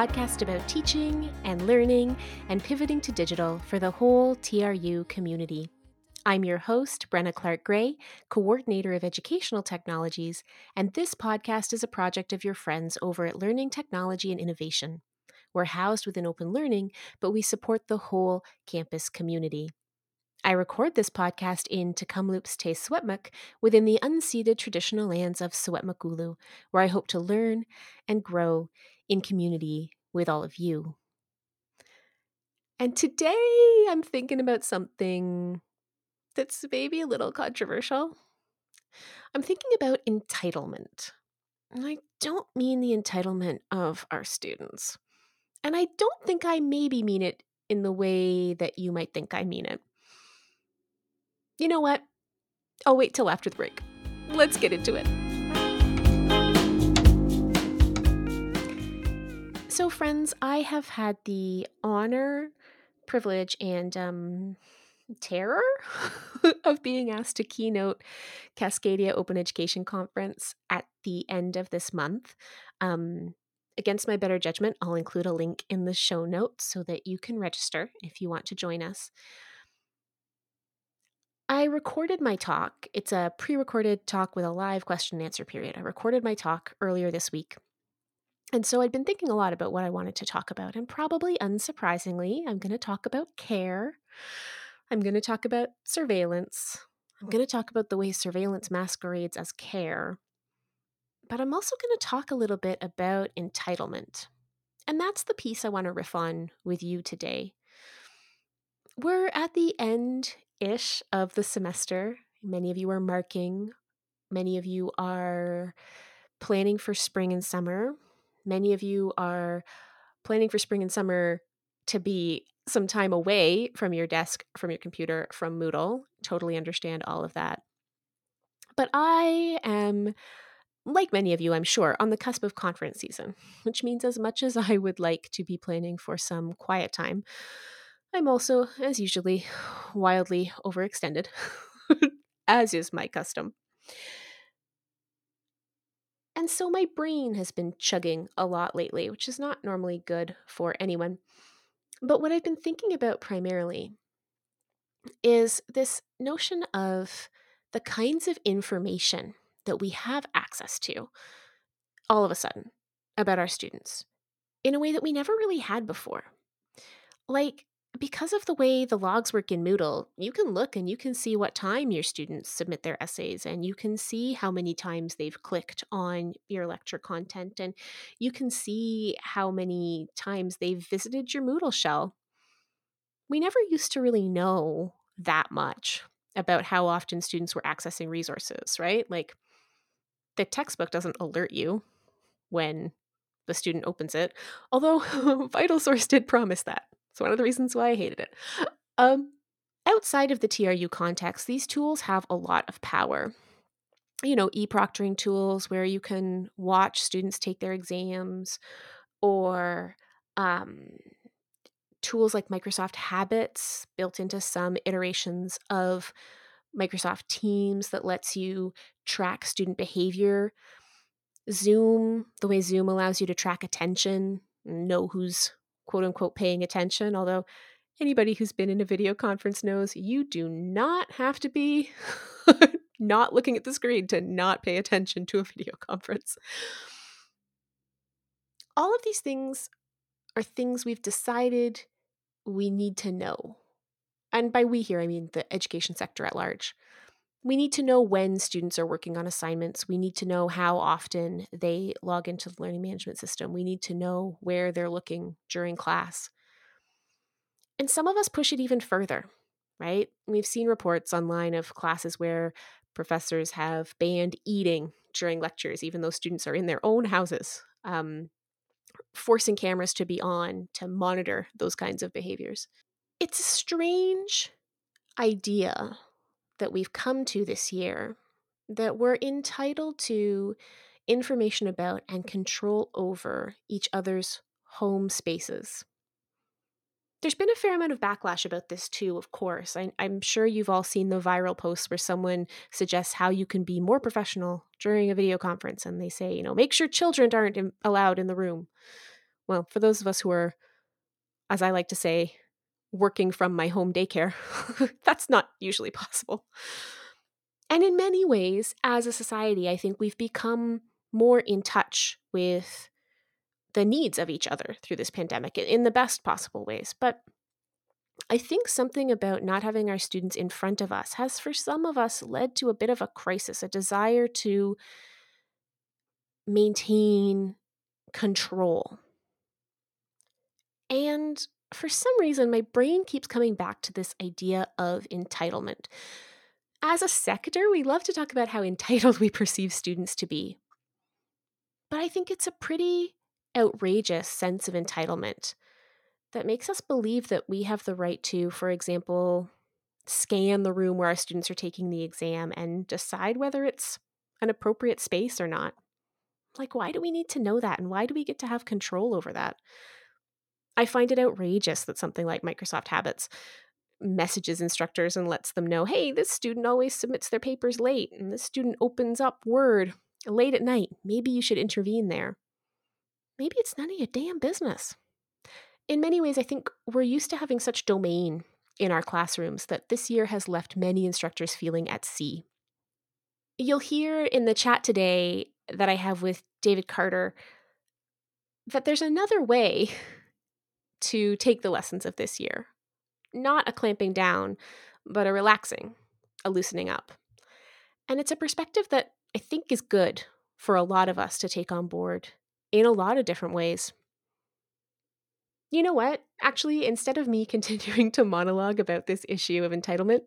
podcast about teaching and learning and pivoting to digital for the whole TRU community. I'm your host, Brenna Clark Gray, Coordinator of Educational Technologies, and this podcast is a project of your friends over at Learning Technology and Innovation. We're housed within Open Learning, but we support the whole campus community. I record this podcast in Tk'emlúps te Secwépemc within the unceded traditional lands of Secwepemcúlecw, where I hope to learn and grow in community with all of you. And today I'm thinking about something that's maybe a little controversial. I'm thinking about entitlement. And I don't mean the entitlement of our students. And I don't think I maybe mean it in the way that you might think I mean it. You know what? I'll wait till after the break. Let's get into it. So, friends, I have had the honor, privilege, and um, terror of being asked to keynote Cascadia Open Education Conference at the end of this month. Um, against my better judgment, I'll include a link in the show notes so that you can register if you want to join us. I recorded my talk. It's a pre recorded talk with a live question and answer period. I recorded my talk earlier this week. And so I'd been thinking a lot about what I wanted to talk about. And probably unsurprisingly, I'm going to talk about care. I'm going to talk about surveillance. I'm going to talk about the way surveillance masquerades as care. But I'm also going to talk a little bit about entitlement. And that's the piece I want to riff on with you today. We're at the end ish of the semester. Many of you are marking, many of you are planning for spring and summer. Many of you are planning for spring and summer to be some time away from your desk, from your computer, from Moodle. Totally understand all of that. But I am, like many of you, I'm sure, on the cusp of conference season, which means as much as I would like to be planning for some quiet time, I'm also, as usually, wildly overextended, as is my custom. And so my brain has been chugging a lot lately, which is not normally good for anyone. But what I've been thinking about primarily is this notion of the kinds of information that we have access to all of a sudden about our students in a way that we never really had before. Like, because of the way the logs work in Moodle, you can look and you can see what time your students submit their essays, and you can see how many times they've clicked on your lecture content, and you can see how many times they've visited your Moodle shell. We never used to really know that much about how often students were accessing resources, right? Like the textbook doesn't alert you when the student opens it, although VitalSource did promise that. It's one of the reasons why I hated it. Um, outside of the TRU context, these tools have a lot of power. You know, e proctoring tools where you can watch students take their exams, or um, tools like Microsoft Habits built into some iterations of Microsoft Teams that lets you track student behavior. Zoom, the way Zoom allows you to track attention, know who's quote unquote paying attention, although anybody who's been in a video conference knows you do not have to be not looking at the screen to not pay attention to a video conference. All of these things are things we've decided we need to know. And by we here, I mean the education sector at large. We need to know when students are working on assignments. We need to know how often they log into the learning management system. We need to know where they're looking during class. And some of us push it even further, right? We've seen reports online of classes where professors have banned eating during lectures, even though students are in their own houses, um, forcing cameras to be on to monitor those kinds of behaviors. It's a strange idea that we've come to this year that we're entitled to information about and control over each other's home spaces. There's been a fair amount of backlash about this too, of course. I, am sure you've all seen the viral posts where someone suggests how you can be more professional during a video conference and they say, you know, make sure children aren't allowed in the room. well, for those of us who are, as I like to say, working from my home daycare, that's not usually possible. And in many ways, as a society, I think we've become more in touch with the needs of each other through this pandemic in the best possible ways. But I think something about not having our students in front of us has, for some of us, led to a bit of a crisis, a desire to maintain control. And for some reason, my brain keeps coming back to this idea of entitlement. As a sector, we love to talk about how entitled we perceive students to be. But I think it's a pretty outrageous sense of entitlement that makes us believe that we have the right to, for example, scan the room where our students are taking the exam and decide whether it's an appropriate space or not. Like, why do we need to know that? And why do we get to have control over that? I find it outrageous that something like Microsoft Habits messages instructors and lets them know hey, this student always submits their papers late, and this student opens up Word late at night. Maybe you should intervene there. Maybe it's none of your damn business. In many ways, I think we're used to having such domain in our classrooms that this year has left many instructors feeling at sea. You'll hear in the chat today that I have with David Carter that there's another way to take the lessons of this year. Not a clamping down, but a relaxing, a loosening up. And it's a perspective that I think is good for a lot of us to take on board in a lot of different ways. You know what? Actually, instead of me continuing to monologue about this issue of entitlement,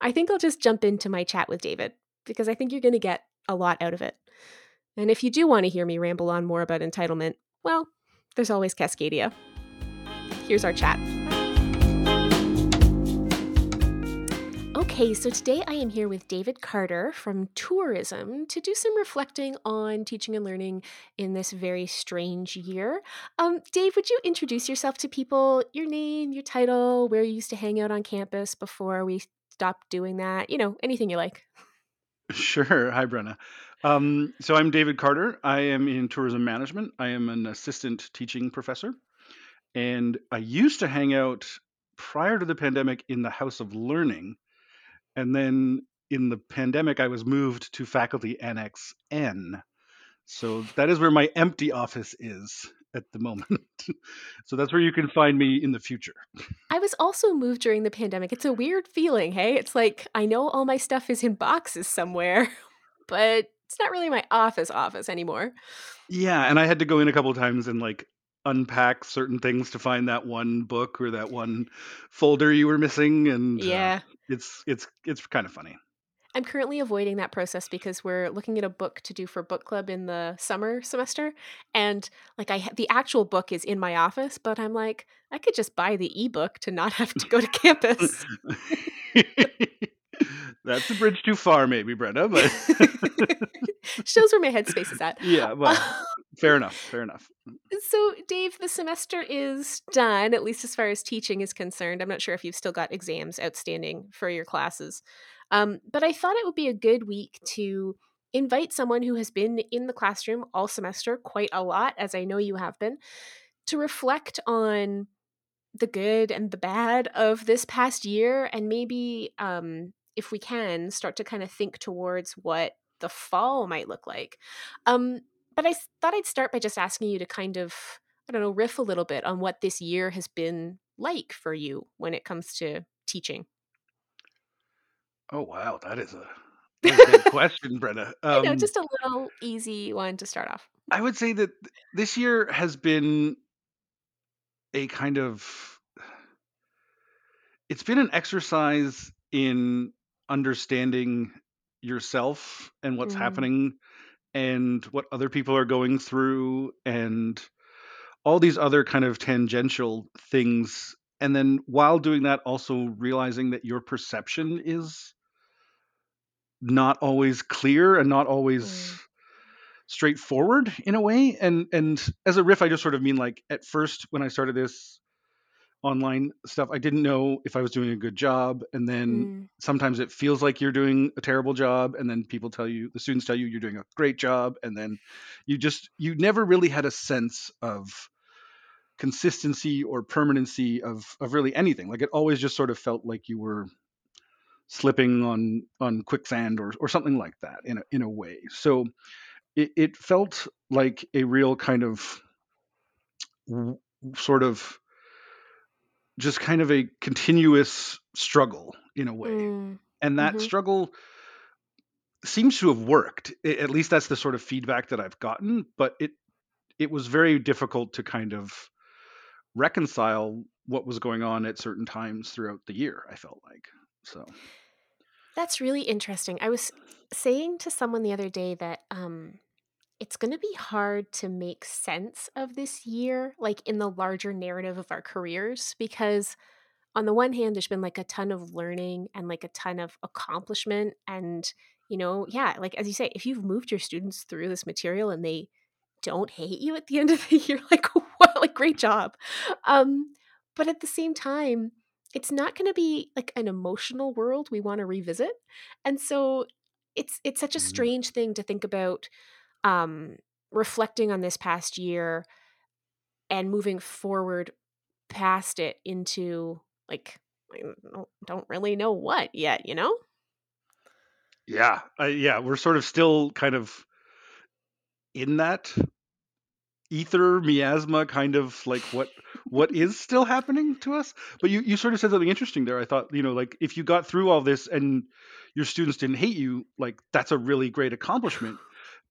I think I'll just jump into my chat with David because I think you're going to get a lot out of it. And if you do want to hear me ramble on more about entitlement, well, there's always Cascadia. Here's our chat. Okay, so today I am here with David Carter from Tourism to do some reflecting on teaching and learning in this very strange year. Um, Dave, would you introduce yourself to people? Your name, your title, where you used to hang out on campus before we stopped doing that? You know, anything you like. Sure. Hi, Brenna. Um, so I'm David Carter. I am in tourism management. I am an assistant teaching professor. And I used to hang out prior to the pandemic in the House of Learning. And then in the pandemic, I was moved to Faculty Annex N. So that is where my empty office is at the moment. so that's where you can find me in the future. I was also moved during the pandemic. It's a weird feeling, hey? It's like I know all my stuff is in boxes somewhere, but it's not really my office office anymore. Yeah, and I had to go in a couple times and like unpack certain things to find that one book or that one folder you were missing and uh, Yeah. it's it's it's kind of funny. I'm currently avoiding that process because we're looking at a book to do for book club in the summer semester and like I the actual book is in my office but I'm like I could just buy the ebook to not have to go to campus. That's a bridge too far, maybe, Brenna, but Shows where my headspace is at. yeah, well, fair enough, fair enough. So, Dave, the semester is done, at least as far as teaching is concerned. I'm not sure if you've still got exams outstanding for your classes. Um, but I thought it would be a good week to invite someone who has been in the classroom all semester quite a lot, as I know you have been, to reflect on the good and the bad of this past year and maybe um, if we can start to kind of think towards what the fall might look like. Um, but I thought i'd start by just asking you to kind of i don't know riff a little bit on what this year has been like for you when it comes to teaching. Oh wow, that is a good question, Brenna. you know Um, just a little easy one to start off. I would say that this year has been a kind of it's been an exercise in understanding yourself and what's mm, happening and what other people are going through and all these other kind of tangential things. And then while doing that also realizing that your perception is not always clear and not always mm, straightforward in a way. And and as a riff i just sort of mean like at first when i started this online stuff i didn't know if i was doing a good job and then mm, sometimes it feels like you're doing a terrible job and then people tell you the students tell you you're doing a great job and then you just you never really had a sense of consistency or permanency of of really anything. Like it always just sort of felt like you were slipping on on quicksand or or something like that in a in a way. So it, it felt like a real kind of sort of just kind of a continuous struggle in a way. Mm. And that Mhm. struggle seems to have worked. At least that's the sort of feedback that I've gotten, but it it was very difficult to kind of reconcile what was going on at certain times throughout the year, I felt like. So, That's really interesting. I was saying to someone the other day that um it's going to be hard to make sense of this year like in the larger narrative of our careers because on the one hand there's been like a ton of learning and like a ton of accomplishment and you know yeah like as you say if you've moved your students through this material and they don't hate you at the end of the year like what like great job um but at the same time it's not going to be like an emotional world we want to revisit and so it's it's such a Mhm. strange thing to think about um reflecting on this past year and moving forward past it into like I don't, really know what yet, you know? yeah, I, yeah, we're sort of still kind of in that ether miasma kind of like what what is still happening to us? But you you sort of said something interesting there. I thought you know like if you got through all this and your students didn't hate you like that's a really great accomplishment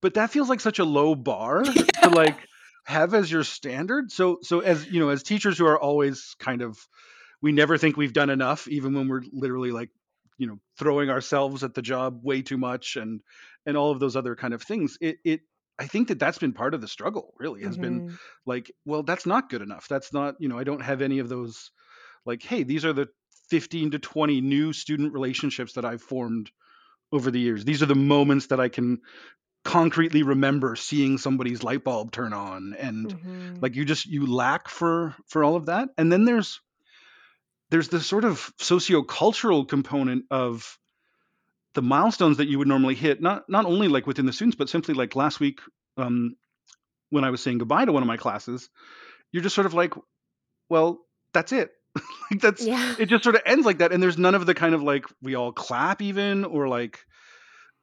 but that feels like such a low bar to like have as your standard. So so as you know as teachers who are always kind of we never think we've done enough even when we're literally like you know throwing ourselves at the job way too much and and all of those other kind of things it it i think that that's been part of the struggle really has been Mhm. like well that's not good enough. That's not you know i don't have any of those like hey these are the 15 to 20 new student relationships that i've formed over the years. These are the moments that i can concretely remember seeing somebody's light bulb turn on and Mhm. like you just you lack for for all of that and then there's there's this sort of sociocultural component of the milestones that you would normally hit not not only like within the students but simply like last week um, when i was saying goodbye to one of my classes you're just sort of like well that's it like that's Yeah. it just sort of ends like that and there's none of the kind of like we all clap even or like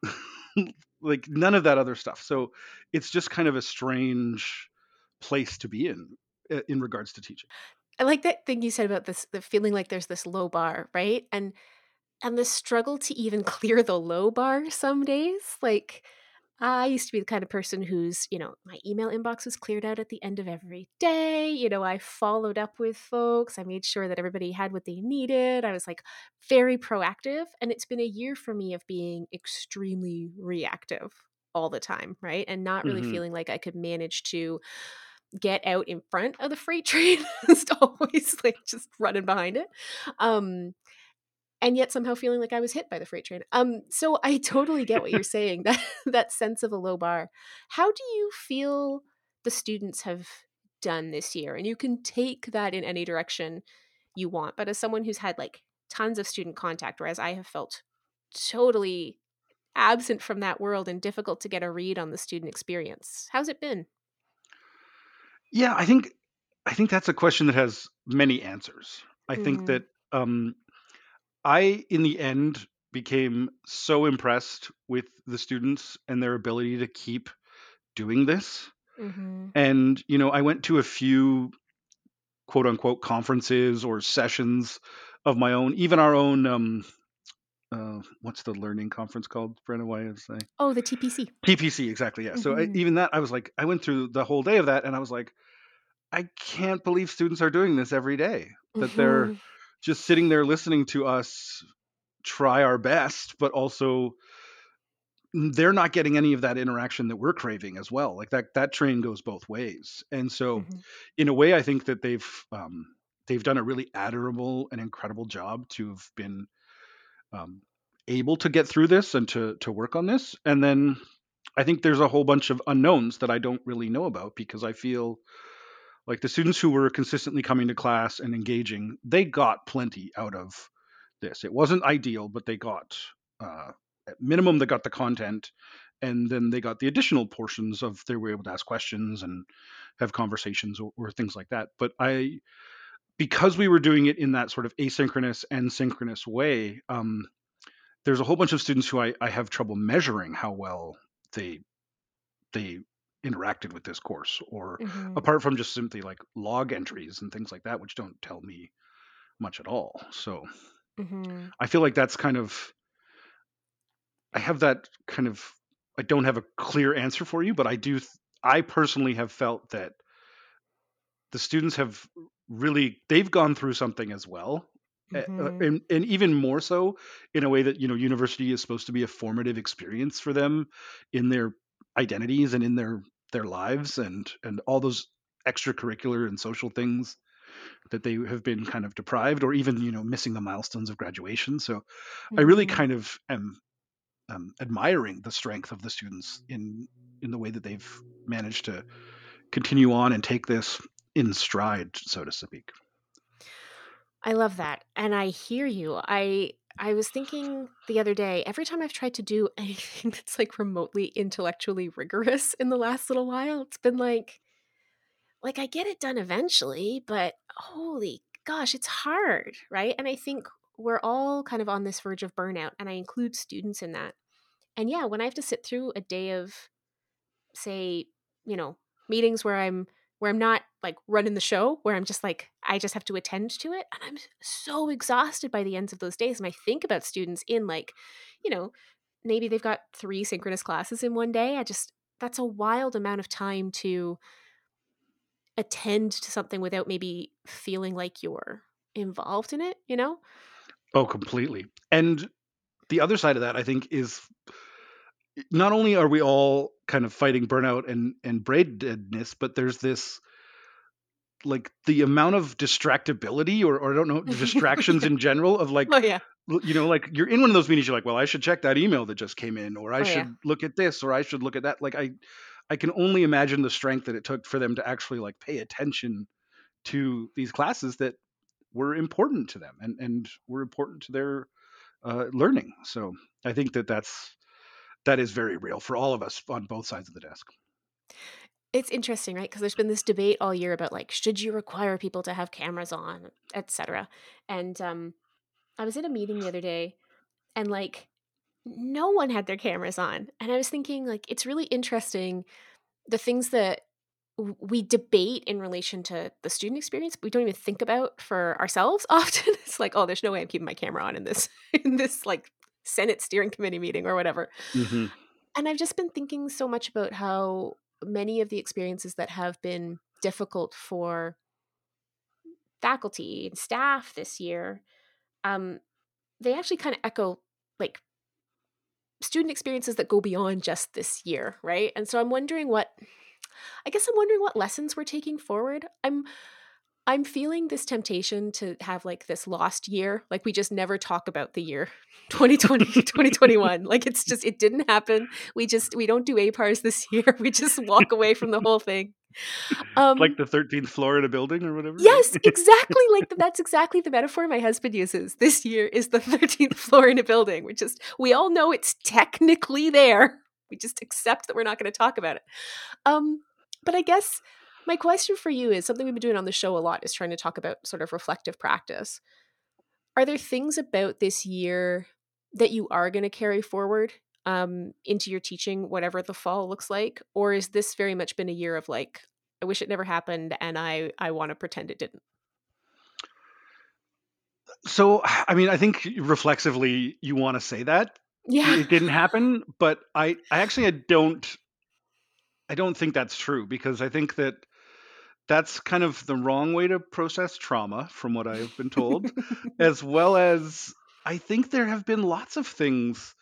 like none of that other stuff so it's just kind of a strange place to be in in regards to teaching I like that thing you said about this the feeling like there's this low bar, right? And and the struggle to even clear the low bar some days. Like I used to be the kind of person whose, you know, my email inbox was cleared out at the end of every day. You know, I followed up with folks. I made sure that everybody had what they needed. I was like very proactive. And it's been a year for me of being extremely reactive all the time, right? And not really hmm feeling like I could manage to get out in front of the freight train. just always like just running behind it. Um, and yet somehow feeling like I was hit by the freight train. Um, so I totally get what you're saying. That that sense of a low bar. How do you feel the students have done this year? And you can take that in any direction you want. But as someone who's had like tons of student contact, whereas I have felt totally absent from that world and difficult to get a read on the student experience. How's it been? yeah i think i think that's a question that has many answers i think Mm, that um i in the end became so impressed with the students and their ability to keep doing this. Hmm and you know i went to a few quote unquote conferences or sessions of my own even our own um uh, what's the learning conference called Brenna why is I Oh, the TPC. TPC, exactly yeah. So I, hmm even that I was like I went through the whole day of that and I was like I can't believe students are doing this every day that they're hmm just sitting there listening to us try our best but also they're not getting any of that interaction that we're craving as well. Like that that train goes both ways. And so hmm in a way i think that they've um, they've done a really admirable and incredible job to have been um, able to get through this and to to work on this. And then i think there's a whole bunch of unknowns that i don't really know about because i feel like the students who were consistently coming to class and engaging they got plenty out of this it wasn't ideal but they got uh, at minimum they got the content and then they got the additional portions of they were able to ask questions and have conversations or, or things like that. But I, because we were doing it in that sort of asynchronous and synchronous way, um, there's a whole bunch of students who I, I have trouble measuring how well they they interacted with this course or hmm apart from just simply like log entries and things like that which don't tell me much at all so hmm i feel like that's kind of i have that kind of i don't have a clear answer for you but i do i personally have felt that the students have really they've gone through something as well uh, uh, hmm and, and even more so in a way that you know university is supposed to be a formative experience for them in their identities and in their their lives and and all those extracurricular and social things that they have been kind of deprived or even you know missing the milestones of graduation so i really hmm kind of am um, admiring the strength of the students in in the way that they've managed to continue on and take this in stride so to speak I love that. And I hear you. I I was thinking the other day, every time I've tried to do anything that's like remotely intellectually rigorous in the last little while, it's been like like I get it done eventually, but holy gosh, it's hard, right? And I think we're all kind of on this verge of burnout, and I include students in that. And yeah, when I have to sit through a day of say, you know, meetings where I'm where I'm not like running the show, where I'm just like I just have to attend to it, and I'm so exhausted by the ends of those days. And I think about students in like, you know, maybe they've got three synchronous classes in one day. I just that's a wild amount of time to attend to something without maybe feeling like you're involved in it, you know? oh completely and the other side of that i think is not only are we all kind of fighting burnout and and brain deadness but there's this like the amount of distractibility or, or I don't know distractions yeah. in general of like Oh yeah. you know like you're in one of those meetings you're like well I should check that email that just came in or I Oh yeah. should look at this or I should look at that like I I can only imagine the strength that it took for them to actually like pay attention to these classes that were important to them and and were important to their uh, learning so I think that that's that is very real for all of us on both sides of the desk It's interesting, right? Because there's been this debate all year about like, should you require people to have cameras on, etc. And um, I was in a meeting the other day, and like, no one had their cameras on, and I was thinking like, it's really interesting the things that we debate in relation to the student experience, we don't even think about for ourselves often. It's like, oh, there's no way I'm keeping my camera on in this in this like Senate steering committee meeting or whatever. hmm And I've just been thinking so much about how many of the experiences that have been difficult for faculty and staff this year, um, they actually kind of echo like student experiences that go beyond just this year, right? And so I'm wondering what I guess I'm wondering what lessons we're taking forward. I'm I'm feeling this temptation to have like this lost year. Like we just never talk about the year 2020, 2021. Like it's just, it didn't happen. We just, we don't do APARs this year. We just walk away from the whole thing. Um, like the 13th floor in a building or whatever yes, exactly. Like that's exactly the metaphor my husband uses. This year is the 13th floor in a building. We just, we all know it's technically there. We just accept that we're not going to talk about it. Um, but I guess my question for you is something we've been doing on the show a lot is trying to talk about sort of reflective practice. Are there things about this year that you are going to carry forward um, into your teaching, whatever the fall looks like, or is this very much been a year of like, I wish it never happened, and I I want to pretend it didn't. So, I mean, I think reflexively you want to say that Yeah. it didn't happen, but I, I actually I don't, I don't think that's true because I think that that's kind of the wrong way to process trauma, from what I've been told, as well as I think there have been lots of things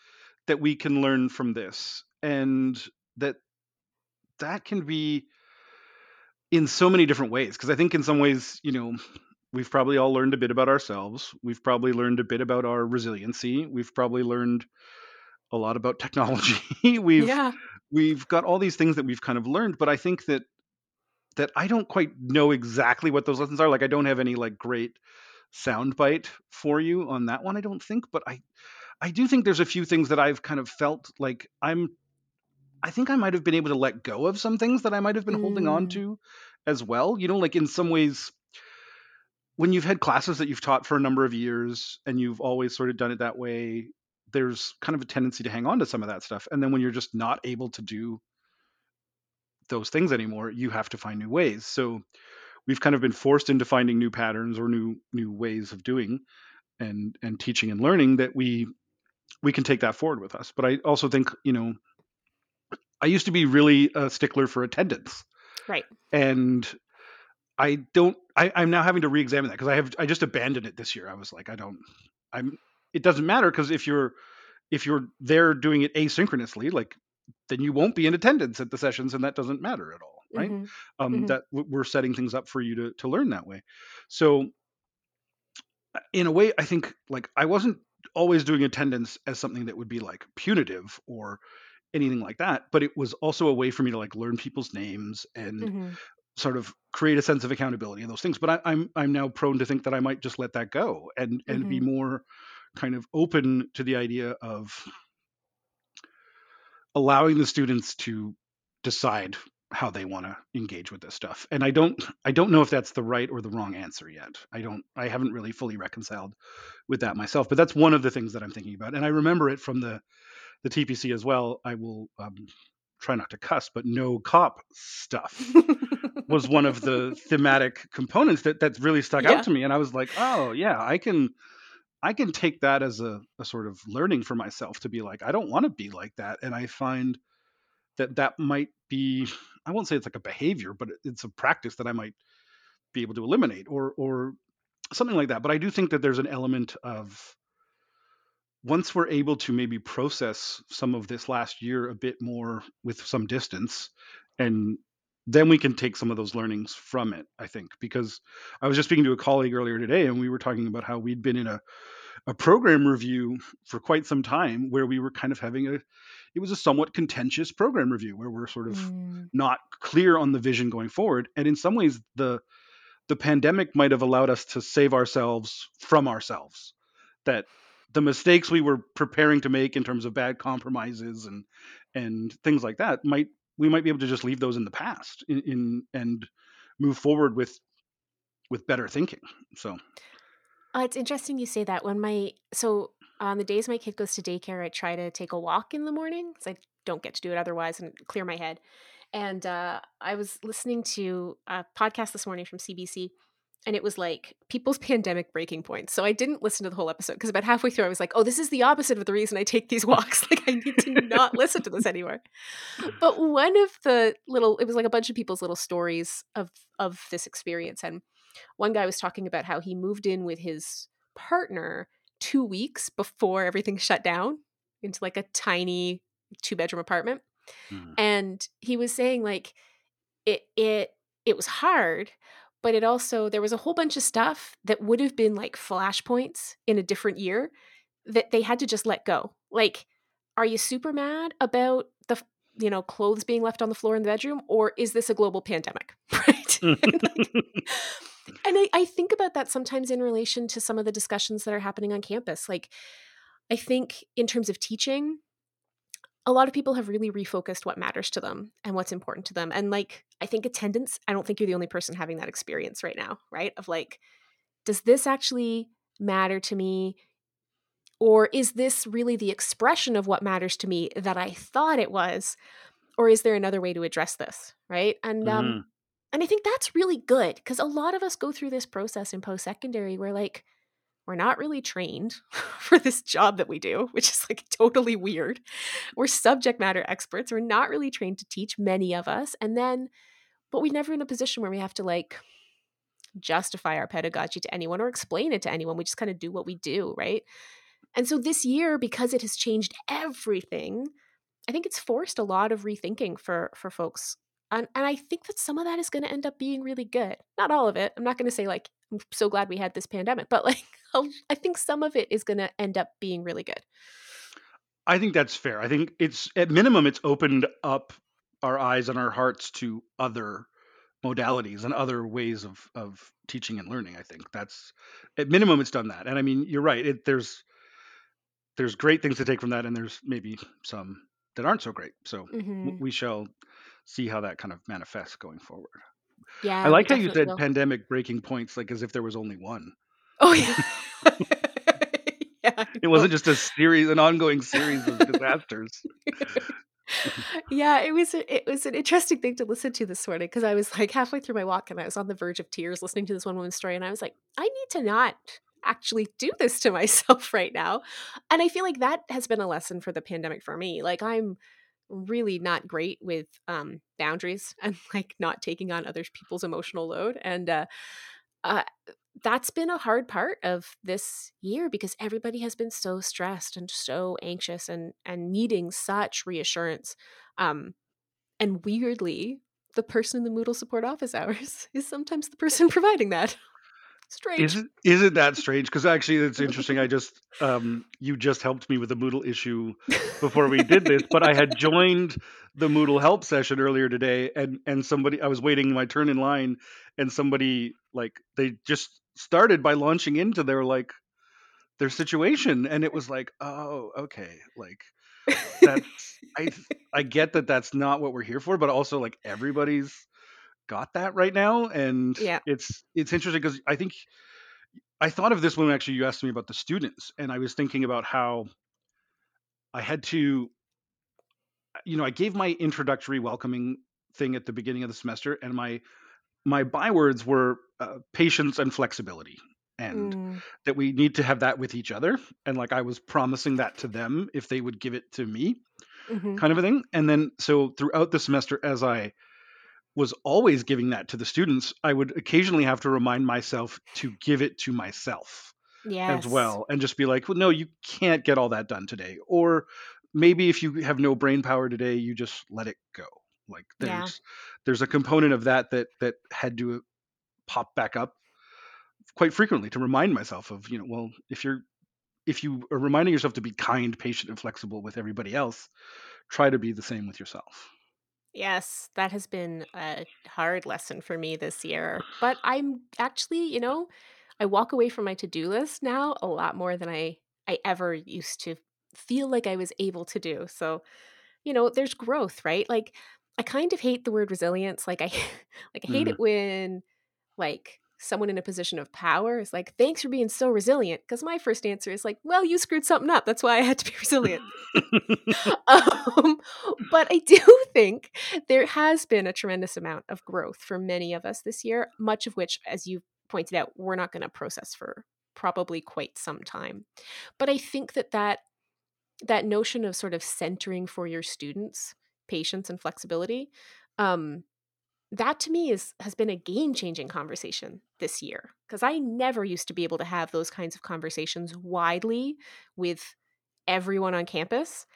that we can learn from this, and that that can be in so many different ways. Because I think in some ways, you know, we've probably all learned a bit about ourselves. We've probably learned a bit about our resiliency. We've probably learned a lot about technology. we've yeah. we've got all these things that we've kind of learned, but I think that that I don't quite know exactly what those lessons are. Like I don't have any like great soundbite for you on that one. I don't think, but I I do think there's a few things that I've kind of felt like I'm I think I might have been able to let go of some things that I might have been holding on Mm, to as well. You know, like in some ways, when you've had classes that you've taught for a number of years and you've always sort of done it that way, there's kind of a tendency to hang on to some of that stuff. And then when you're just not able to do those things anymore, you have to find new ways. So we've kind of been forced into finding new patterns or new new ways of doing and and teaching and learning that we we can take that forward with us. But I also think, you know, I used to be really a stickler for attendance. Right. And I don't I, I'm now having to re-examine that because I have I just abandoned it this year. I was like, I don't I'm it doesn't matter because if you're if you're there doing it asynchronously, like then you won't be in attendance at the sessions and that doesn't matter at all, right? hmm Um, hmm that w- we're setting things up for you to to learn that way. So uh, in a way, I think like I wasn't always doing attendance as something that would be like punitive or anything like that, but it was also a way for me to like learn people's names and hmm sort of create a sense of accountability and those things. But I, I'm I'm now prone to think that I might just let that go and and be hmm more kind of open to the idea of allowing the students to decide how they want to engage with this stuff. And I don't I don't know if that's the right or the wrong answer yet. I don't I haven't really fully reconciled with that myself, but that's one of the things that I'm thinking about. And I remember it from the the TPC as well. I will um, try not to cuss, but no cop stuff was one of the thematic components that that really stuck out to me and i was like oh yeah i can i can take that as a, a sort of learning for myself to be like i don't want to be like that and i find that that might be i won't say it's like a behavior but it's a practice that i might be able to eliminate or or something like that but i do think that there's an element of once we're able to maybe process some of this last year a bit more with some distance and then we can take some of those learnings from it i think because i was just speaking to a colleague earlier today and we were talking about how we'd been in a, a program review for quite some time where we were kind of having a it was a somewhat contentious program review where we're sort of Mm, not clear on the vision going forward. And in some ways the the pandemic might have allowed us to save ourselves from ourselves that the mistakes we were preparing to make in terms of bad compromises and and things like that might we might be able to just leave those in the past in, in and move forward with with better thinking so Uh, it's interesting you say that. When my so on the days my kid goes to daycare, I try to take a walk in the morning because I don't get to do it otherwise and clear my head. And uh, I was listening to a podcast this morning from CBC, and it was like people's pandemic breaking points. So I didn't listen to the whole episode because about halfway through I was like, "Oh, this is the opposite of the reason I take these walks. Like I need to not listen to this anymore." But one of the little, it was like a bunch of people's little stories of of this experience, and one guy was talking about how he moved in with his partner two weeks before everything shut down into like a tiny two bedroom apartment Mhm. and he was saying like it it it was hard but it also there was a whole bunch of stuff that would have been like flashpoints in a different year that they had to just let go. Like are you super mad about the you know clothes being left on the floor in the bedroom or is this a global pandemic? Right? And like and I, I think about that sometimes in relation to some of the discussions that are happening on campus. Like, I think in terms of teaching, a lot of people have really refocused what matters to them and what's important to them. And like, I think attendance, I don't think you're the only person having that experience right now, right? Of like, does this actually matter to me? Or is this really the expression of what matters to me that I thought it was? Or is there another way to address this? Right. And um, Mhm. and I think that's really good because a lot of us go through this process in post secondary where, like, we're not really trained for this job that we do, which is like totally weird. We're subject matter experts. We're not really trained to teach, many of us. And then, but we're never in a position where we have to like justify our pedagogy to anyone or explain it to anyone. We just kind of do what we do, right? And so this year, because it has changed everything, I think it's forced a lot of rethinking for for folks. And, and I think that some of that is going to end up being really good. Not all of it. I'm not going to say like I'm so glad we had this pandemic, but like I think some of it is going to end up being really good. i think that's fair i think it's at minimum it's opened up our eyes and our hearts to other modalities and other ways of of teaching and learning i think that's at minimum it's done that and i mean you're right it, there's there's great things to take from that and there's maybe some that aren't so great so w- hmm we shall see how that kind of manifests going forward Yeah, I like how you said will. pandemic breaking points, like as if there was only one. Oh, yeah. Yeah, It wasn't just a series, an ongoing series of disasters. Yeah, it was it was an interesting thing to listen to this morning because I was, like, halfway through my walk and I was on the verge of tears listening to this one woman's story, and I was like, "I need to not actually do this to myself right now." And I feel like that has been a lesson for the pandemic for me. Like, I'm really not great with, um, boundaries and, like, not taking on other people's emotional load, and, uh, uh, that's been a hard part of this year because everybody has been so stressed and so anxious and and needing such reassurance. Um, and weirdly, the person in the Moodle support office hours is sometimes the person providing that. Is Strange. it is it that strange? Because actually it's interesting, I just, um you just helped me with a Moodle issue before we did this, but I had joined the Moodle help session earlier today and and somebody I was waiting my turn in line and somebody, like, they just started by launching into their, like, their situation, and it was like, "Oh, okay." Like, that's I I get that that's not what we're here for, but also, like, everybody's got that right now, and Yeah. it's it's interesting because I think I thought of this when actually you asked me about the students, and I was thinking about how I had to you know, I gave my introductory welcoming thing at the beginning of the semester, and my my bywords were, uh, patience and flexibility, and Mm. that we need to have that with each other, and, like, I was promising that to them if they would give it to me, Mhm. kind of a thing, and then so throughout the semester, as I was always giving that to the students, I would occasionally have to remind myself to give it to myself as well, and just be like, "Well, no, you can't get all that done today," or maybe if you have no brain power today, you just let it go. Like, Yeah. there's there's a component of that that that had to pop back up quite frequently to remind myself of, you know, well, if you're if you are reminding yourself to be kind, patient, and flexible with everybody else, try to be the same with yourself. Yes, that has been a hard lesson for me this year, but I'm actually, you know, I walk away from my to-do list now a lot more than I I ever used to feel like I was able to do, so, you know, there's growth, right? Like, I kind of hate the word resilience, like, I like, I hate Mm. it when, like, someone in a position of power is like, "Thanks for being so resilient. Because my first answer is like, "Well, you screwed something up, that's why I had to be resilient." Um, but I do think there has been a tremendous amount of growth for many of us this year, much of which, as you pointed out, we're not gonna process for probably quite some time. But I think that that that notion of sort of centering for your students, patience and flexibility, um, that to me is has been a game-changing conversation this year because I never used to be able to have those kinds of conversations widely with everyone on campus.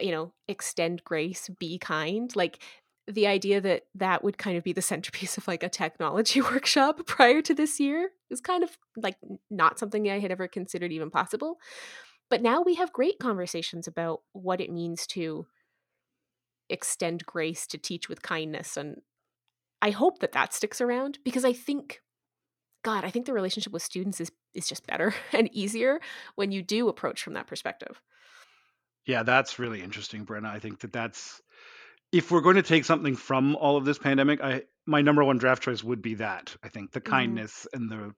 You know, extend grace, be kind, like, the idea that that would kind of be the centerpiece of, like, a technology workshop prior to this year is kind of, like, not something I had ever considered even possible. But now we have great conversations about what it means to extend grace, to teach with kindness, and I hope that that sticks around because I think God, I think the relationship with students is is just better and easier when you do approach from that perspective. Yeah, that's really interesting, Brenna. I think that that's if we're gonna take something from all of this pandemic, I my number 1 draft choice would be that. I think the Mhm. kindness and the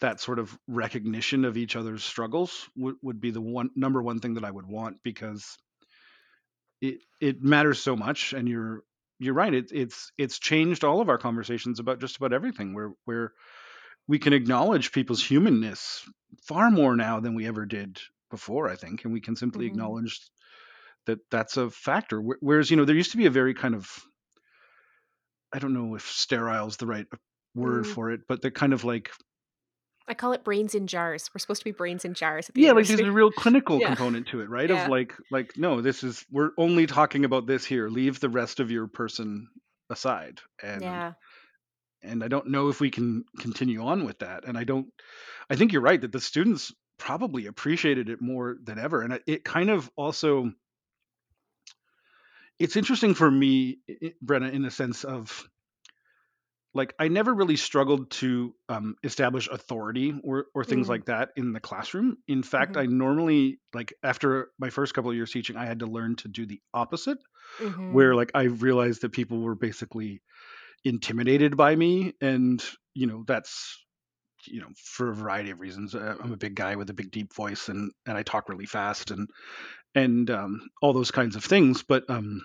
that sort of recognition of each other's struggles would would be the one number 1 thing that I would want because it it matters so much, and you're you're right, it's it's it's changed all of our conversations about just about everything, where where we can acknowledge people's humanness far more now than we ever did before, I think, and we can simply Mhm. acknowledge that that's a factor. Whereas, you know, there used to be a very kind of I don't know if sterile is the right word Mm. for it, but the kind of like I call it brains in jars. We're supposed to be brains in jars at the Yeah, like, there's a real clinical Yeah. component to it, right? Of like like, "No, this is we're only talking about this here, leave the rest of your person aside," and Yeah. and I don't know if we can continue on with that, and I don't I think you're right that the students probably appreciated it more than ever, and it kind of also it's interesting for me, Brenna, in the sense of like, I never really struggled to, um, establish authority or or things Mm. like that in the classroom. In fact, Mhm. I normally like, after my first couple of years teaching, I had to learn to do the opposite, where, Mhm. like, I realized that people were basically intimidated by me and you know that's you know for a variety of reasons i'm a big guy with a big deep voice and and i talk really fast and and um, all those kinds of things but um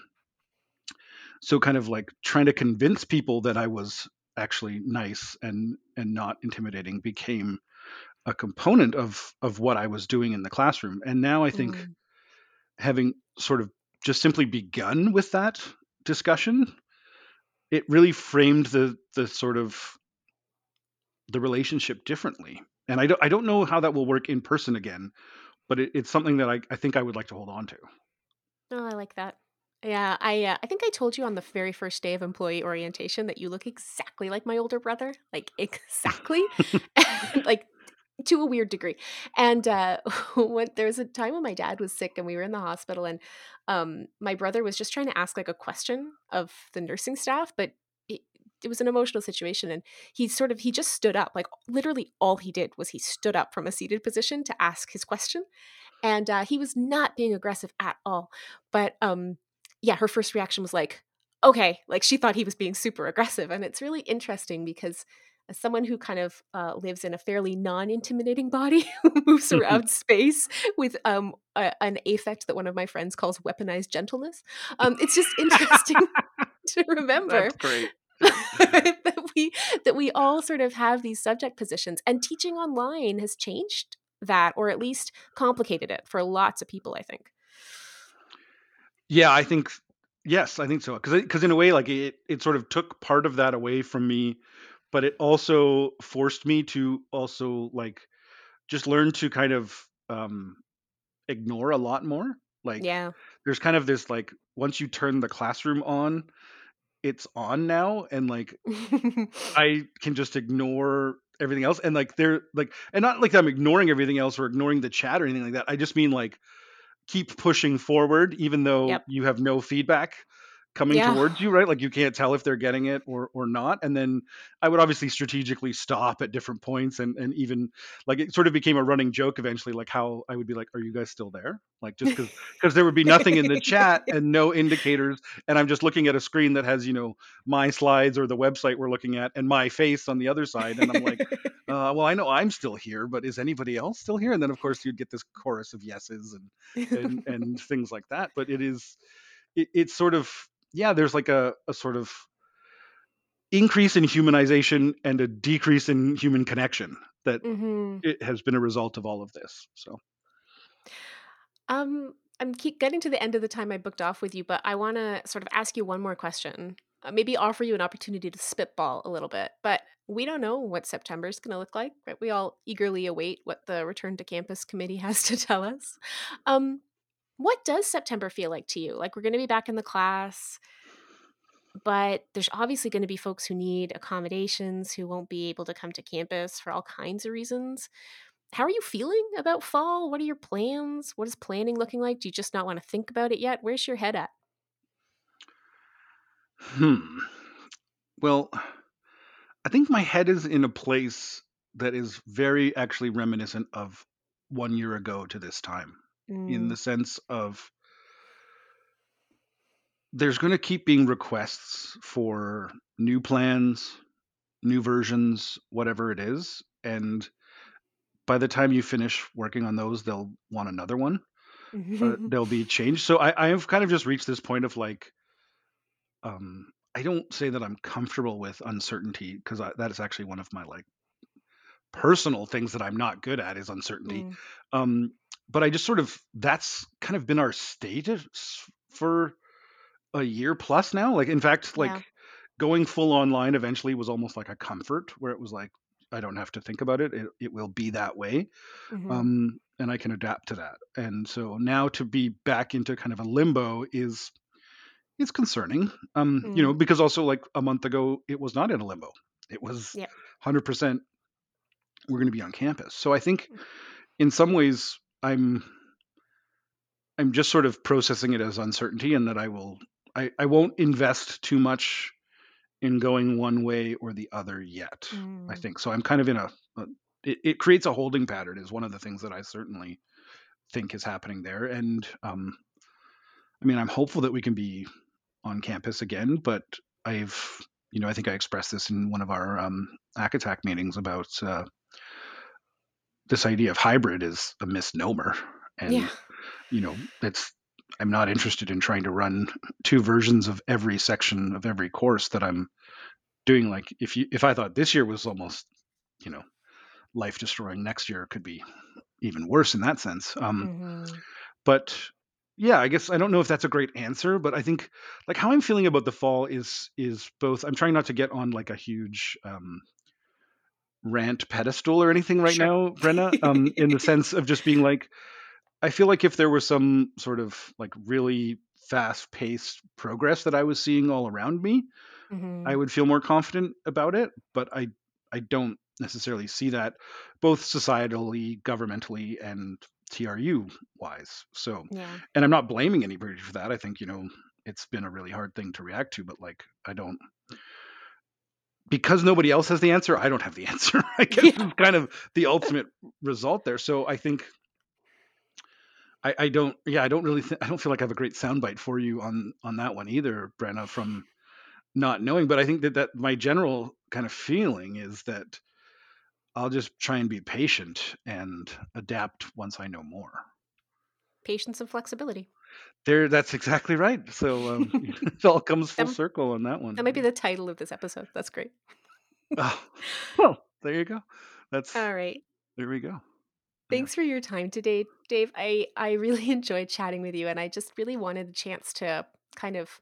so kind of like trying to convince people that i was actually nice and and not intimidating became a component of of what i was doing in the classroom and now i think Mm, having sort of just simply begun with that discussion it really framed the the sort of the relationship differently. And I don't I don't know how that will work in person again, but it, it's something that I, I think I would like to hold on to. oh, I like that. Yeah, I uh, I think I told you on the very first day of employee orientation that you look exactly like my older brother, like exactly, and, like to a weird degree. And uh, when there was a time when my dad was sick and we were in the hospital, and um, my brother was just trying to ask like a question of the nursing staff, but it, it was an emotional situation, and he sort of he just stood up, like literally all he did was he stood up from a seated position to ask his question and uh, he was not being aggressive at all. But um, yeah, her first reaction was like, "Okay," like she thought he was being super aggressive, and it's really interesting because as someone who kind of uh, lives in a fairly non-intimidating body who moves around space with um, a, an affect that one of my friends calls weaponized gentleness um, it's just interesting to remember That's great. that we that we all sort of have these subject positions and teaching online has changed that or at least complicated it for lots of people i think Yeah, I think yes, I think so. Because because in a way, like it it sort of took part of that away from me, but it also forced me to also like just learn to kind of um, ignore a lot more. Like yeah there's kind of this like once you turn the classroom on, it's on now, and like I can just ignore everything else and like they're like and not like I'm ignoring everything else or ignoring the chat or anything like that. I just mean like keep pushing forward even though yep. you have no feedback coming yeah towards you, right? Like you can't tell if they're getting it or or not. And then I would obviously strategically stop at different points and and even like it sort of became a running joke eventually, like how I would be like, "Are you guys still there?" Like just because because there would be nothing in the chat and no indicators, and I'm just looking at a screen that has you know my slides or the website we're looking at and my face on the other side, and I'm like, uh, "Well, I know I'm still here, but is anybody else still here?" And then of course you'd get this chorus of yeses and and and things like that. But it is it, it's sort of yeah there's like a, a sort of increase in humanization and a decrease in human connection that hmm it has been a result of all of this so. Um i'm keep getting to the end of the time i booked off with you but i want to sort of ask you one more question. Uh, maybe offer you an opportunity to spitball a little bit but we don't know what september is going to look like right? We all eagerly await what the return to campus committee has to tell us. Um What does September feel like to you? Like, we're gonna be back in the class, but there's obviously gonna be folks who need accommodations, who won't be able to come to campus for all kinds of reasons. How are you feeling about fall? What are your plans? What is planning looking like? Do you just not wanna think about it yet? Where's your head at? hmm well i think my head is in a place that is very actually reminiscent of one year ago to this time in Mm, the sense of there's going to keep being requests for new plans new versions whatever it is and by the time you finish working on those, they'll want another one. Uh, they'll be changed. So I, I have kind of just reached this point of like, um, I don't say that I'm comfortable with uncertainty because that is actually one of my like personal things that I'm not good at is uncertainty. Mm, Um, but I just sort of that's kind of been our status for a year plus now. Like in fact, like yeah. going full online eventually was almost like a comfort where it was like I don't have to think about it. It, it will be that way. Mhm. um, and I can adapt to that. And so now to be back into kind of a limbo is it's concerning. Um, you know, Mm, because also like a month ago it was not in a limbo. It was yep. 100% we're going to be on campus. So I think in some ways I'm I'm just sort of processing it as uncertainty and that I will I, I won't invest too much in going one way or the other yet. I Mm, think so. I'm kind of in a, a it, it creates a holding pattern is one of the things that I certainly think is happening there. And um, I mean, I'm hopeful that we can be on campus again, but I've you know, I think I expressed this in one of our um, ACATAC meetings about uh, this idea of hybrid is a misnomer, and Yeah. you know, it's I'm not interested in trying to run two versions of every section of every course that I'm doing. Like if you if I thought this year was almost, you know, life destroying, next year could be even worse in that sense. Um, Mhm. but yeah, I guess I don't know if that's a great answer, but I think like how I'm feeling about the fall is is both. I'm trying not to get on like a huge um, rant pedestal or anything right Sure. now, Brenna, um, in the sense of just being like, I feel like if there was some sort of like really fast paced progress that I was seeing all around me, I Mhm. would feel more confident about it. But I I don't necessarily see that both societally, governmentally, and TRU wise. So, Yeah. and I'm not blaming anybody for that. I think you know it's been a really hard thing to react to, but like I don't because nobody else has the answer. I don't have the answer. I guess Yeah. is kind of the ultimate result there. So I think I, I don't yeah I don't really th- I don't feel like I have a great soundbite for you on on that one either, Brenna, from not knowing. But I think that that my general kind of feeling is that I'll just try and be patient and adapt once I know more. Patience and flexibility. There, that's exactly right. So um, it all comes full That- circle on that one. That might be the title of this episode. That's great. Oh, well, there you go. That's All right. there we go. Thanks for your time today, Dave. I I really enjoyed chatting with you and I just really wanted a chance to kind of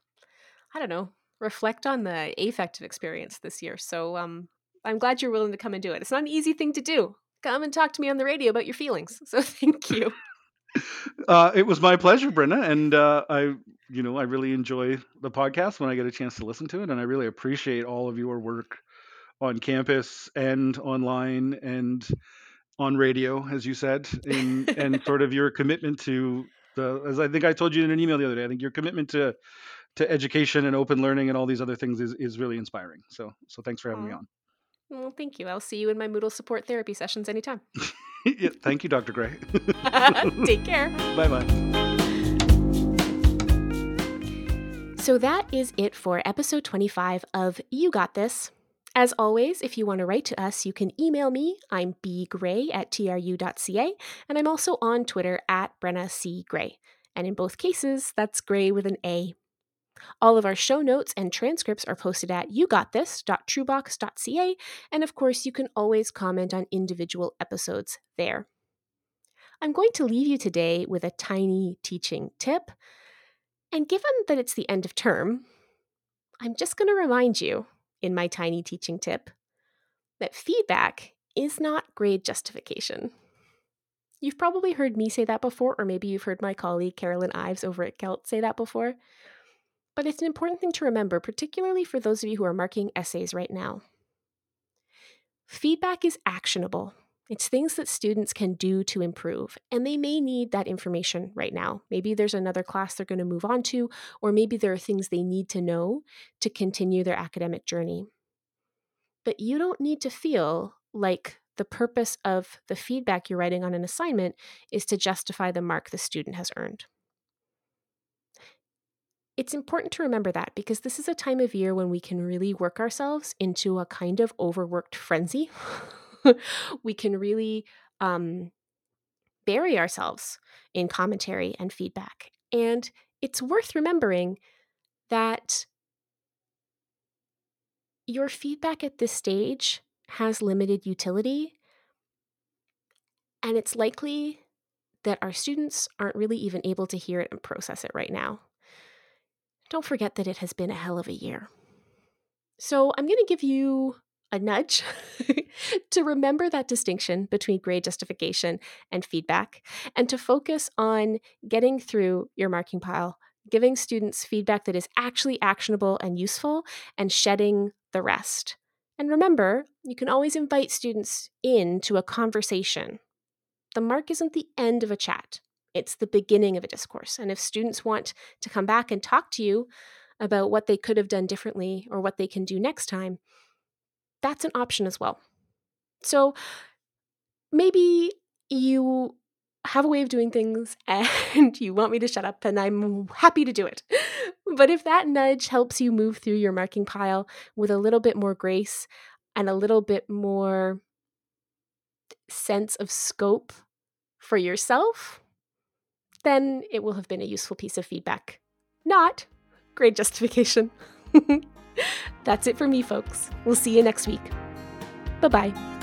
I don't know, reflect on the affective experience this year. So um I'm glad you're willing to come and do it. It's not an easy thing to do. Come and talk to me on the radio about your feelings. So thank you. Uh, it was my pleasure, Brenna, and uh, I, you know, I really enjoy the podcast when I get a chance to listen to it, and I really appreciate all of your work on campus and online and on radio, as you said, in, and sort of your commitment to the, as I think I told you in an email the other day, I think your commitment to to education and open learning and all these other things is, is really inspiring. So, so thanks for having me on. Well, thank you. I'll see you in my Moodle support therapy sessions anytime. yeah, thank you, Dr. Gray. Take care. bye bye. So that is it for episode 25 of You Got This. As always, if you want to write to us, you can email me. I'm bgray at tru.ca, and I'm also on Twitter at Brenna C. Gray. And in both cases, that's Gray with an A. All of our show notes and transcripts are posted at yougotthis.trubox.ca, and of course, you can always comment on individual episodes there. I'm going to leave you today with a tiny teaching tip. And given that it's the end of term, I'm just going to remind you in my tiny teaching tip that feedback is not grade justification. You've probably heard me say that before, or maybe you've heard my colleague Carolyn Ives over at CELT say that before. But it's an important thing to remember, particularly for those of you who are marking essays right now. Feedback is actionable. It's things that students can do to improve, and they may need that information right now. Maybe there's another class they're going to move on to, or maybe there are things they need to know to continue their academic journey. But you don't need to feel like the purpose of the feedback you're writing on an assignment is to justify the mark the student has earned. It's important to remember that because this is a time of year when we can really work ourselves into a kind of overworked frenzy. we can really um, bury ourselves in commentary and feedback. And it's worth remembering that your feedback at this stage has limited utility, and it's likely that our students aren't really even able to hear it and process it right now. Don't forget that it has been a hell of a year. So, I'm going to give you a nudge to remember that distinction between grade justification and feedback, and to focus on getting through your marking pile, giving students feedback that is actually actionable and useful, and shedding the rest. And remember, you can always invite students into a conversation. The mark isn't the end of a chat, it's the beginning of a discourse. And if students want to come back and talk to you about what they could have done differently or what they can do next time, that's an option as well. So maybe you have a way of doing things and you want me to shut up, and I'm happy to do it. But if that nudge helps you move through your marking pile with a little bit more grace and a little bit more sense of scope for yourself, then it will have been a useful piece of feedback. Not great justification. That's it for me, folks. We'll see you next week. Bye bye.